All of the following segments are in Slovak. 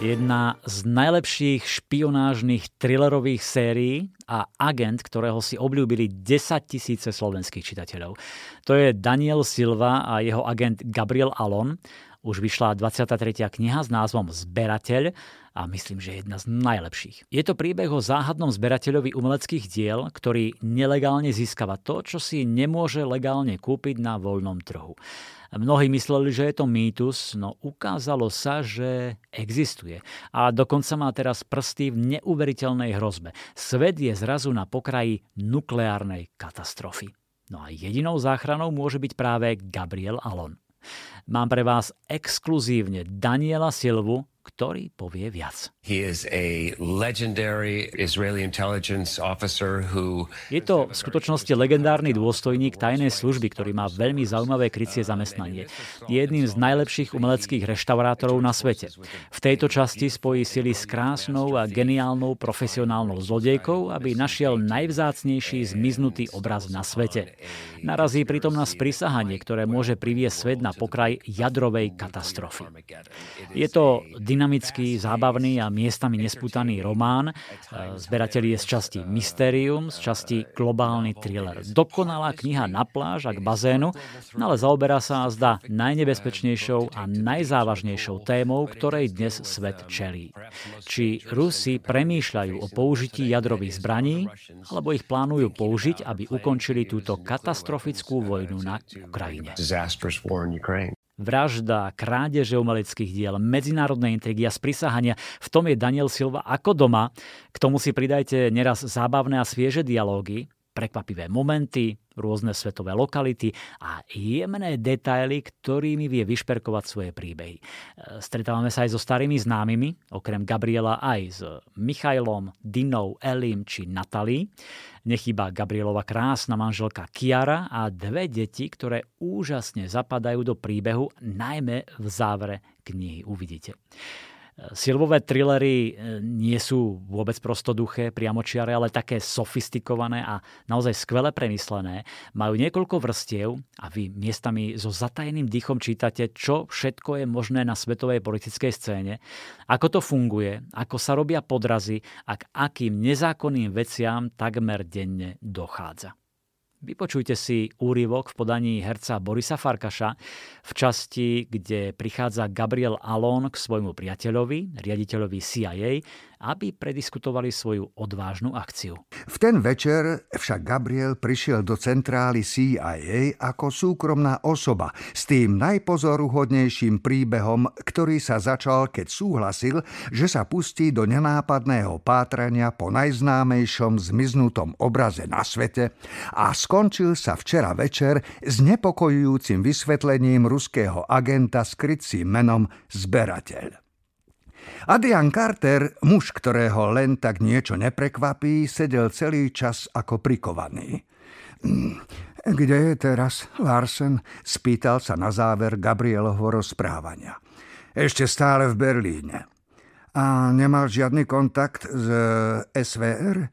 Jedna z najlepších špionážnych thrillerových sérií a agent, ktorého si obľúbili 10 tisíce slovenských čitateľov. To je Daniel Silva a jeho agent Gabriel Alon. Už vyšla 23. kniha s názvom Zberateľ a myslím, že je jedna z najlepších. Je to príbeh o záhadnom zberateľovi umeleckých diel, ktorý nelegálne získava to, čo si nemôže legálne kúpiť na voľnom trhu. Mnohí mysleli, že je to mýtus, no ukázalo sa, že existuje. A dokonca má teraz prsty v neuveriteľnej hrozbe. Svet je zrazu na pokraji nukleárnej katastrofy. No a jedinou záchranou môže byť práve Gabriel Alon. Mám pre vás exkluzívne Daniela Silvu, ktorý povie viac. Je to v skutočnosti legendárny dôstojník tajnej služby, ktorý má veľmi zaujímavé krycie zamestnanie. Je jedným z najlepších umeleckých reštaurátorov na svete. V tejto časti spojí sily s krásnou a geniálnou profesionálnou zlodejkou, aby našiel najvzácnejší zmiznutý obraz na svete. Narazí pritom na sprisahanie, ktoré môže priviesť svet na pokraj jadrovej katastrofy. Je to dynamický, zábavný a miestami nespútaný román. Zberateľ je z časti mystérium, z časti globálny thriller. Dokonalá kniha na pláž a k bazénu, no ale zaoberá sa a zdá najnebezpečnejšou a najzávažnejšou témou, ktorej dnes svet čelí. Či Rusi premýšľajú o použití jadrových zbraní, alebo ich plánujú použiť, aby ukončili túto katastrofickú vojnu na Ukrajine vražda, krádeže umeleckých diel, medzinárodné intrigy a sprisahania. V tom je Daniel Silva ako doma. K tomu si pridajte neraz zábavné a svieže dialógy, prekvapivé momenty, rôzne svetové lokality a jemné detaily, ktorými vie vyšperkovať svoje príbehy. E, stretávame sa aj so starými známymi, okrem Gabriela aj s Michailom, Dinou, Elim či Natalí. Nechýba Gabrielova krásna manželka Kiara a dve deti, ktoré úžasne zapadajú do príbehu, najmä v závere knihy uvidíte. Silvové thrillery e, nie sú vôbec prostoduché, priamočiare, ale také sofistikované a naozaj skvele premyslené. Majú niekoľko vrstiev a vy miestami so zatajeným dýchom čítate, čo všetko je možné na svetovej politickej scéne, ako to funguje, ako sa robia podrazy a k akým nezákonným veciam takmer denne dochádza. Vypočujte si úryvok v podaní herca Borisa Farkaša v časti, kde prichádza Gabriel Alon k svojmu priateľovi, riaditeľovi CIA aby prediskutovali svoju odvážnu akciu. V ten večer však Gabriel prišiel do centrály CIA ako súkromná osoba s tým najpozoruhodnejším príbehom, ktorý sa začal, keď súhlasil, že sa pustí do nenápadného pátrania po najznámejšom zmiznutom obraze na svete a skončil sa včera večer s nepokojujúcim vysvetlením ruského agenta s krycím menom Zberateľ. Adrian Carter, muž, ktorého len tak niečo neprekvapí, sedel celý čas ako prikovaný. Hm, kde je teraz Larsen? Spýtal sa na záver Gabrielovho rozprávania. Ešte stále v Berlíne. A nemal žiadny kontakt s SVR?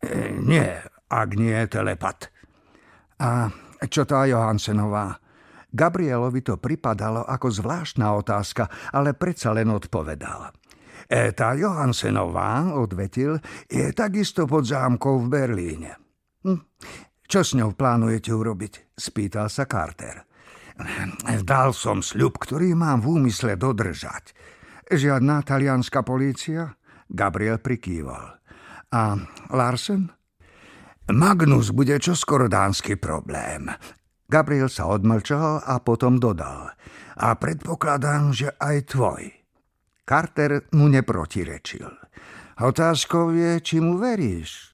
E, nie, ak nie telepat. A čo tá Johansenová? Gabrielovi to pripadalo ako zvláštna otázka, ale predsa len odpovedal. E, tá Johansenová, odvetil, je takisto pod zámkou v Berlíne. Hm. Čo s ňou plánujete urobiť? Spýtal sa Carter. Dal som sľub, ktorý mám v úmysle dodržať. Žiadna talianská polícia? Gabriel prikýval. A Larsen? Magnus bude čoskoro dánsky problém. Gabriel sa odmlčal a potom dodal. A predpokladám, že aj tvoj. Carter mu neprotirečil. Otázkou je, či mu veríš.